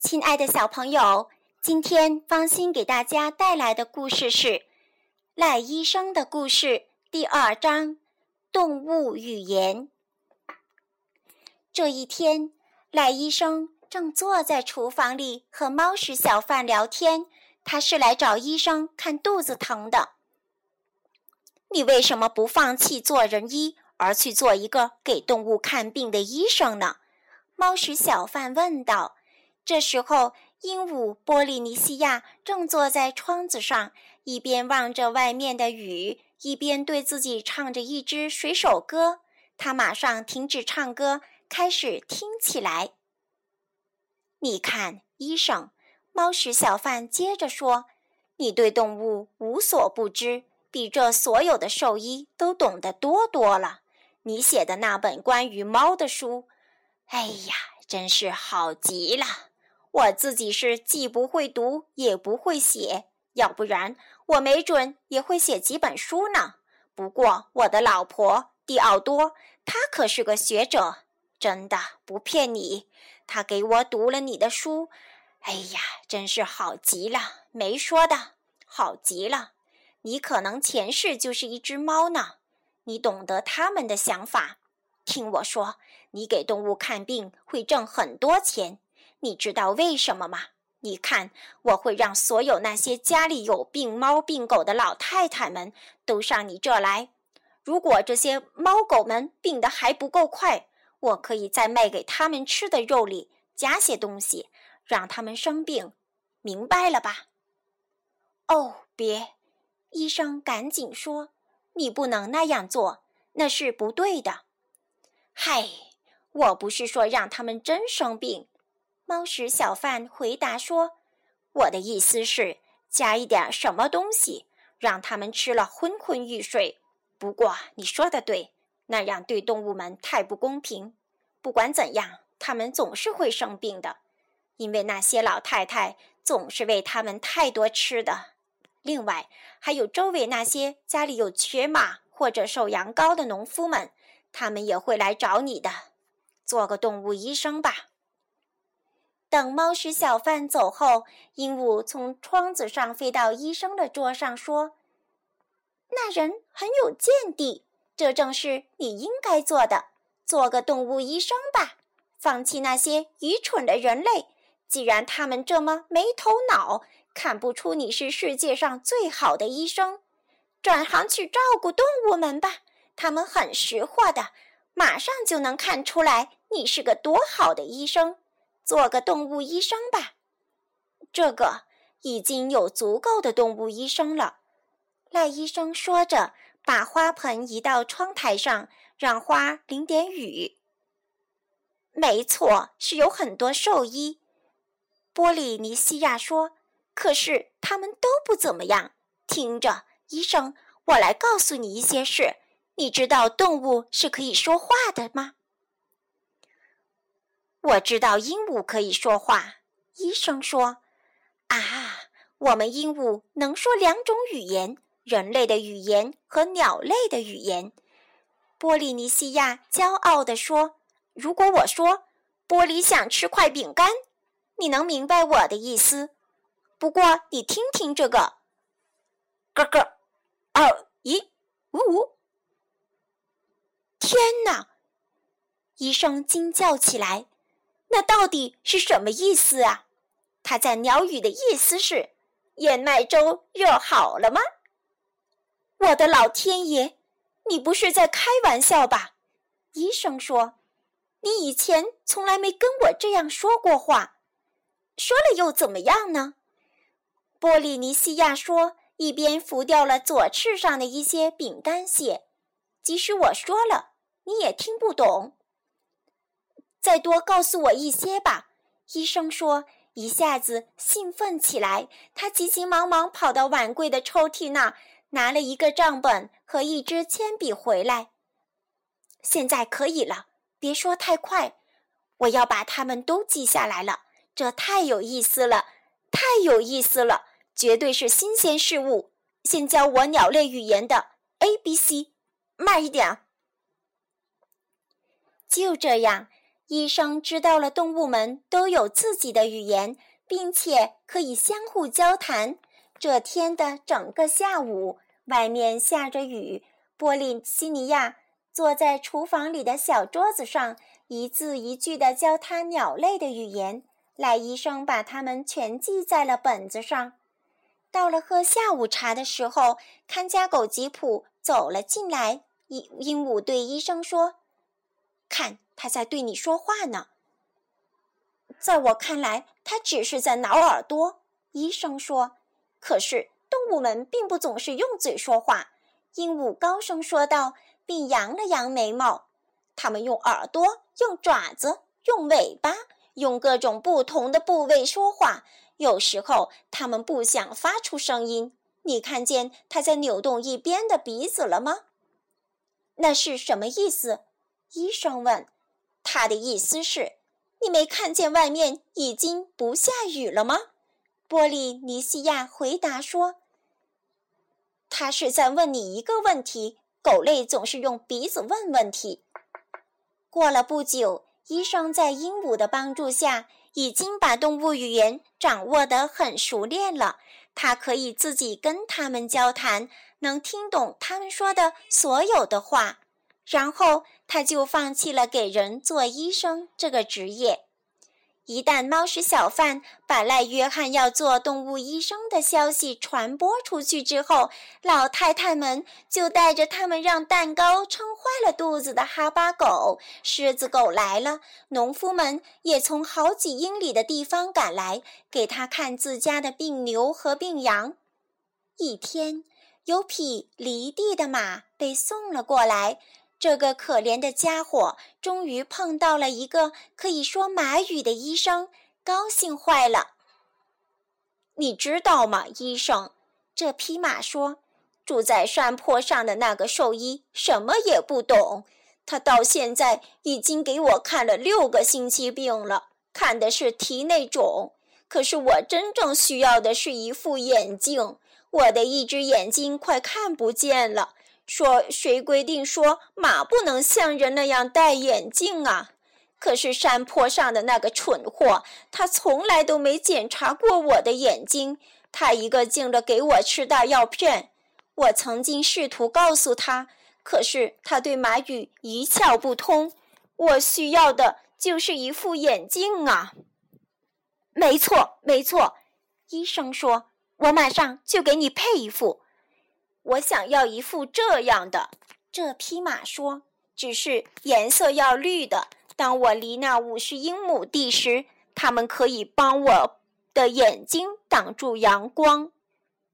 亲爱的小朋友，今天芳心给大家带来的故事是《赖医生的故事》第二章：动物语言。这一天，赖医生正坐在厨房里和猫屎小贩聊天。他是来找医生看肚子疼的。你为什么不放弃做人医，而去做一个给动物看病的医生呢？猫屎小贩问道。这时候，鹦鹉波利尼西亚正坐在窗子上，一边望着外面的雨，一边对自己唱着一支水手歌。他马上停止唱歌，开始听起来。你看，医生，猫屎小贩接着说：“你对动物无所不知，比这所有的兽医都懂得多多了。你写的那本关于猫的书，哎呀，真是好极了。”我自己是既不会读也不会写，要不然我没准也会写几本书呢。不过我的老婆蒂奥多，她可是个学者，真的不骗你。她给我读了你的书，哎呀，真是好极了，没说的好极了。你可能前世就是一只猫呢，你懂得他们的想法。听我说，你给动物看病会挣很多钱。你知道为什么吗？你看，我会让所有那些家里有病猫病狗的老太太们都上你这来。如果这些猫狗们病得还不够快，我可以在卖给他们吃的肉里加些东西，让他们生病。明白了吧？哦，别！医生赶紧说：“你不能那样做，那是不对的。”嗨，我不是说让他们真生病。猫屎小贩回答说：“我的意思是加一点什么东西，让他们吃了昏昏欲睡。不过你说的对，那样对动物们太不公平。不管怎样，他们总是会生病的，因为那些老太太总是喂他们太多吃的。另外，还有周围那些家里有瘸马或者瘦羊羔的农夫们，他们也会来找你的。做个动物医生吧。”等猫屎小贩走后，鹦鹉从窗子上飞到医生的桌上，说：“那人很有见地，这正是你应该做的。做个动物医生吧，放弃那些愚蠢的人类。既然他们这么没头脑，看不出你是世界上最好的医生，转行去照顾动物们吧。他们很识货的，马上就能看出来你是个多好的医生。”做个动物医生吧，这个已经有足够的动物医生了。赖医生说着，把花盆移到窗台上，让花淋点雨。没错，是有很多兽医。波利尼西亚说：“可是他们都不怎么样。听着，医生，我来告诉你一些事。你知道动物是可以说话的吗？”我知道鹦鹉可以说话。医生说：“啊，我们鹦鹉能说两种语言，人类的语言和鸟类的语言。”波利尼西亚骄傲地说：“如果我说玻璃想吃块饼干，你能明白我的意思。不过你听听这个，咯咯，哦，咦，呜呜！天哪！”医生惊叫起来。那到底是什么意思啊？他在鸟语的意思是：燕麦粥热好了吗？我的老天爷，你不是在开玩笑吧？医生说：“你以前从来没跟我这样说过话，说了又怎么样呢？”波利尼西亚说，一边拂掉了左翅上的一些饼干屑。即使我说了，你也听不懂。再多告诉我一些吧，医生说，一下子兴奋起来。他急急忙忙跑到碗柜的抽屉那，拿了一个账本和一支铅笔回来。现在可以了，别说太快，我要把它们都记下来了。这太有意思了，太有意思了，绝对是新鲜事物。先教我鸟类语言的 A B C，慢一点。就这样。医生知道了动物们都有自己的语言，并且可以相互交谈。这天的整个下午，外面下着雨。波利西尼亚坐在厨房里的小桌子上，一字一句地教他鸟类的语言。赖医生把它们全记在了本子上。到了喝下午茶的时候，看家狗吉普走了进来。鹦鹦鹉对医生说：“看，他在对你说话呢。”在我看来，他只是在挠耳朵。医生说：“可是动物们并不总是用嘴说话。”鹦鹉高声说道，并扬了扬眉毛。它们用耳朵、用爪子、用尾巴、用各种不同的部位说话。有时候，它们不想发出声音。你看见它在扭动一边的鼻子了吗？那是什么意思？医生问。他的意思是：你没看见外面已经不下雨了吗？波利尼西亚回答说。他是在问你一个问题。狗类总是用鼻子问问题。过了不久，医生在鹦鹉的帮助下，已经把动物语言掌握得很熟练了。他可以自己跟它们交谈，能听懂它们说的所有的话。然后他就放弃了给人做医生这个职业。一旦猫屎小贩把赖约翰要做动物医生的消息传播出去之后，老太太们就带着他们让蛋糕撑坏了肚子的哈巴狗、狮子狗来了。农夫们也从好几英里的地方赶来，给他看自家的病牛和病羊。一天，有匹犁地的马被送了过来。这个可怜的家伙终于碰到了一个可以说马语的医生，高兴坏了。你知道吗，医生？这匹马说：“住在山坡上的那个兽医什么也不懂。他到现在已经给我看了六个星期病了，看的是蹄内肿。可是我真正需要的是一副眼镜，我的一只眼睛快看不见了。”说谁规定说马不能像人那样戴眼镜啊？可是山坡上的那个蠢货，他从来都没检查过我的眼睛。他一个劲的给我吃大药片。我曾经试图告诉他，可是他对马语一窍不通。我需要的就是一副眼镜啊！没错，没错，医生说，我马上就给你配一副。我想要一副这样的。这匹马说：“只是颜色要绿的。当我离那五十英亩地时，它们可以帮我的眼睛挡住阳光。”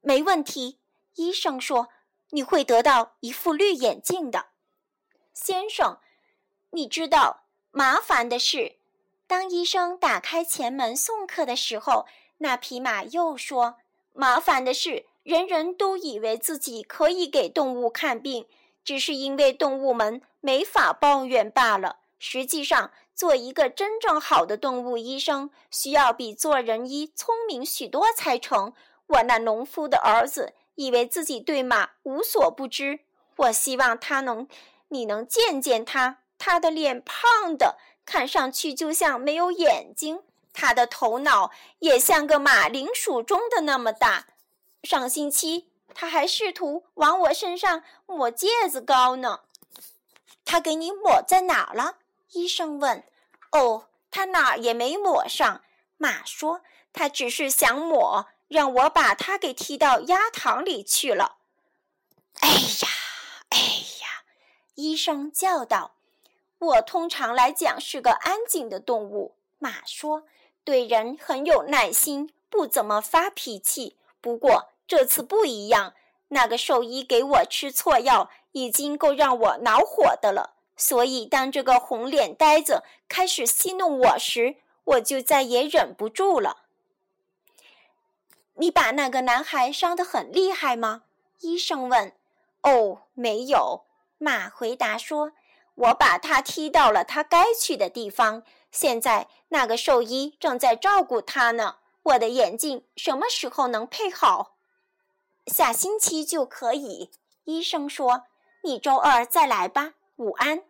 没问题，医生说：“你会得到一副绿眼镜的，先生。”你知道，麻烦的是，当医生打开前门送客的时候，那匹马又说：“麻烦的是。”人人都以为自己可以给动物看病，只是因为动物们没法抱怨罢了。实际上，做一个真正好的动物医生，需要比做人医聪明许多才成。我那农夫的儿子以为自己对马无所不知。我希望他能，你能见见他。他的脸胖的，看上去就像没有眼睛。他的头脑也像个马铃薯中的那么大。上星期他还试图往我身上抹芥子膏呢。他给你抹在哪了？医生问。哦，他哪儿也没抹上。马说，他只是想抹，让我把他给踢到鸭塘里去了。哎呀，哎呀！医生叫道。我通常来讲是个安静的动物。马说，对人很有耐心，不怎么发脾气。不过这次不一样，那个兽医给我吃错药，已经够让我恼火的了。所以，当这个红脸呆子开始戏弄我时，我就再也忍不住了。你把那个男孩伤得很厉害吗？医生问。哦，没有。马回答说：“我把他踢到了他该去的地方。现在，那个兽医正在照顾他呢。”我的眼镜什么时候能配好？下星期就可以。医生说：“你周二再来吧。”午安。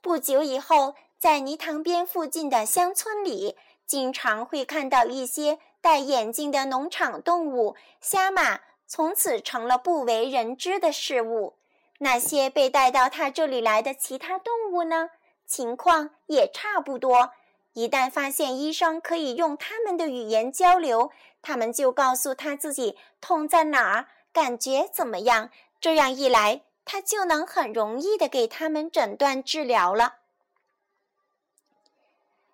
不久以后，在泥塘边附近的乡村里，经常会看到一些戴眼镜的农场动物——虾马，从此成了不为人知的事物。那些被带到他这里来的其他动物呢？情况也差不多。一旦发现医生可以用他们的语言交流，他们就告诉他自己痛在哪儿，感觉怎么样。这样一来，他就能很容易的给他们诊断治疗了。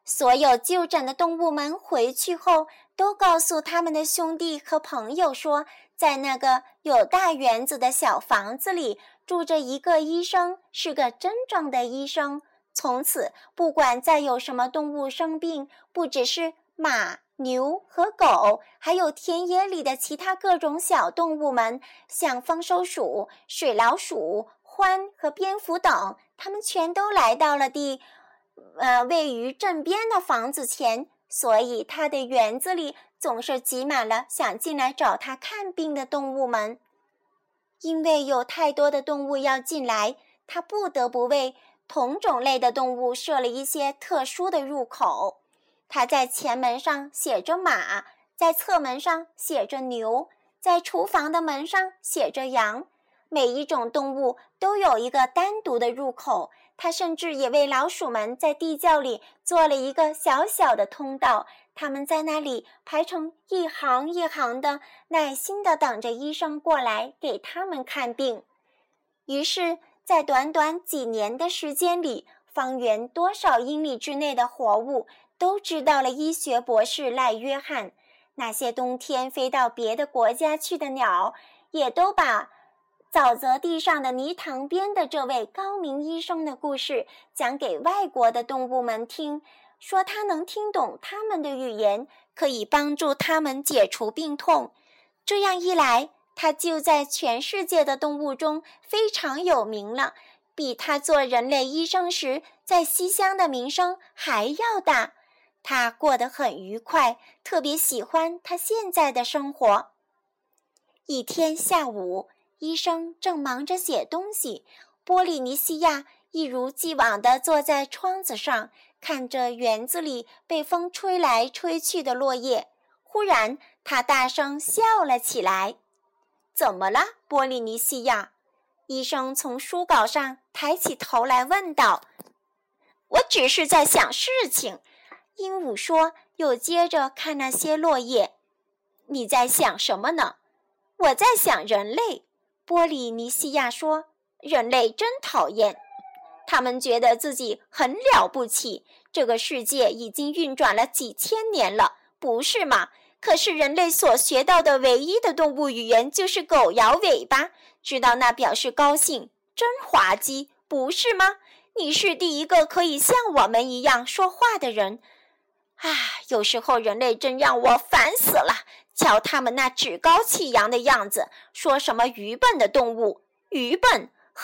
所有就诊的动物们回去后，都告诉他们的兄弟和朋友说，在那个有大园子的小房子里住着一个医生，是个真正的医生。从此，不管再有什么动物生病，不只是马、牛和狗，还有田野里的其他各种小动物们，像丰收鼠、水老鼠、獾和蝙蝠等，它们全都来到了地，呃，位于镇边的房子前。所以，他的园子里总是挤满了想进来找他看病的动物们。因为有太多的动物要进来，他不得不为。同种类的动物设了一些特殊的入口，它在前门上写着马，在侧门上写着牛，在厨房的门上写着羊。每一种动物都有一个单独的入口。它甚至也为老鼠们在地窖里做了一个小小的通道，它们在那里排成一行一行的，耐心地等着医生过来给他们看病。于是。在短短几年的时间里，方圆多少英里之内的活物都知道了医学博士赖约翰。那些冬天飞到别的国家去的鸟，也都把沼泽地上的泥塘边的这位高明医生的故事讲给外国的动物们听，说他能听懂他们的语言，可以帮助他们解除病痛。这样一来，他就在全世界的动物中非常有名了，比他做人类医生时在西乡的名声还要大。他过得很愉快，特别喜欢他现在的生活。一天下午，医生正忙着写东西，波利尼西亚一如既往地坐在窗子上，看着园子里被风吹来吹去的落叶。忽然，他大声笑了起来。怎么了，波利尼西亚？医生从书稿上抬起头来问道。“我只是在想事情。”鹦鹉说，又接着看那些落叶。“你在想什么呢？”“我在想人类。”波利尼西亚说，“人类真讨厌。他们觉得自己很了不起。这个世界已经运转了几千年了，不是吗？”可是人类所学到的唯一的动物语言就是狗摇尾巴，知道那表示高兴，真滑稽，不是吗？你是第一个可以像我们一样说话的人。啊，有时候人类真让我烦死了！瞧他们那趾高气扬的样子，说什么愚笨的动物，愚笨！哼，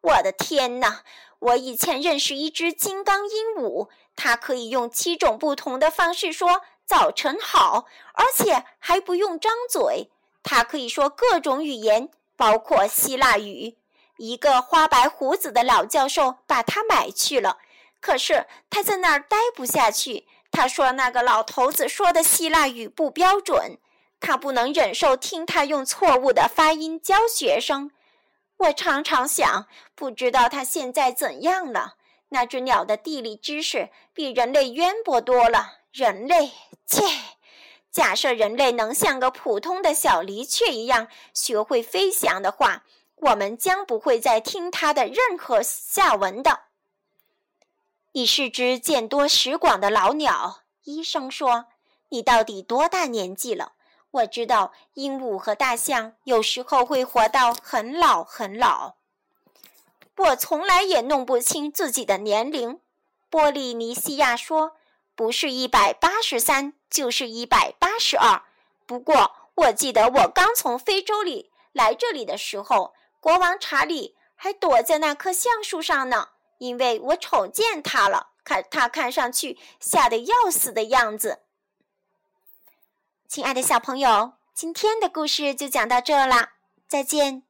我的天哪！我以前认识一只金刚鹦鹉，它可以用七种不同的方式说。早晨好，而且还不用张嘴。他可以说各种语言，包括希腊语。一个花白胡子的老教授把他买去了，可是他在那儿待不下去。他说那个老头子说的希腊语不标准，他不能忍受听他用错误的发音教学生。我常常想，不知道他现在怎样了。那只鸟的地理知识比人类渊博多了。人类，切！假设人类能像个普通的小离雀一样学会飞翔的话，我们将不会再听它的任何下文的。你是只见多识广的老鸟，医生说。你到底多大年纪了？我知道鹦鹉和大象有时候会活到很老很老。我从来也弄不清自己的年龄，波利尼西亚说。不是一百八十三，就是一百八十二。不过我记得我刚从非洲里来这里的时候，国王查理还躲在那棵橡树上呢，因为我瞅见他了。看他看上去吓得要死的样子。亲爱的小朋友，今天的故事就讲到这啦，再见。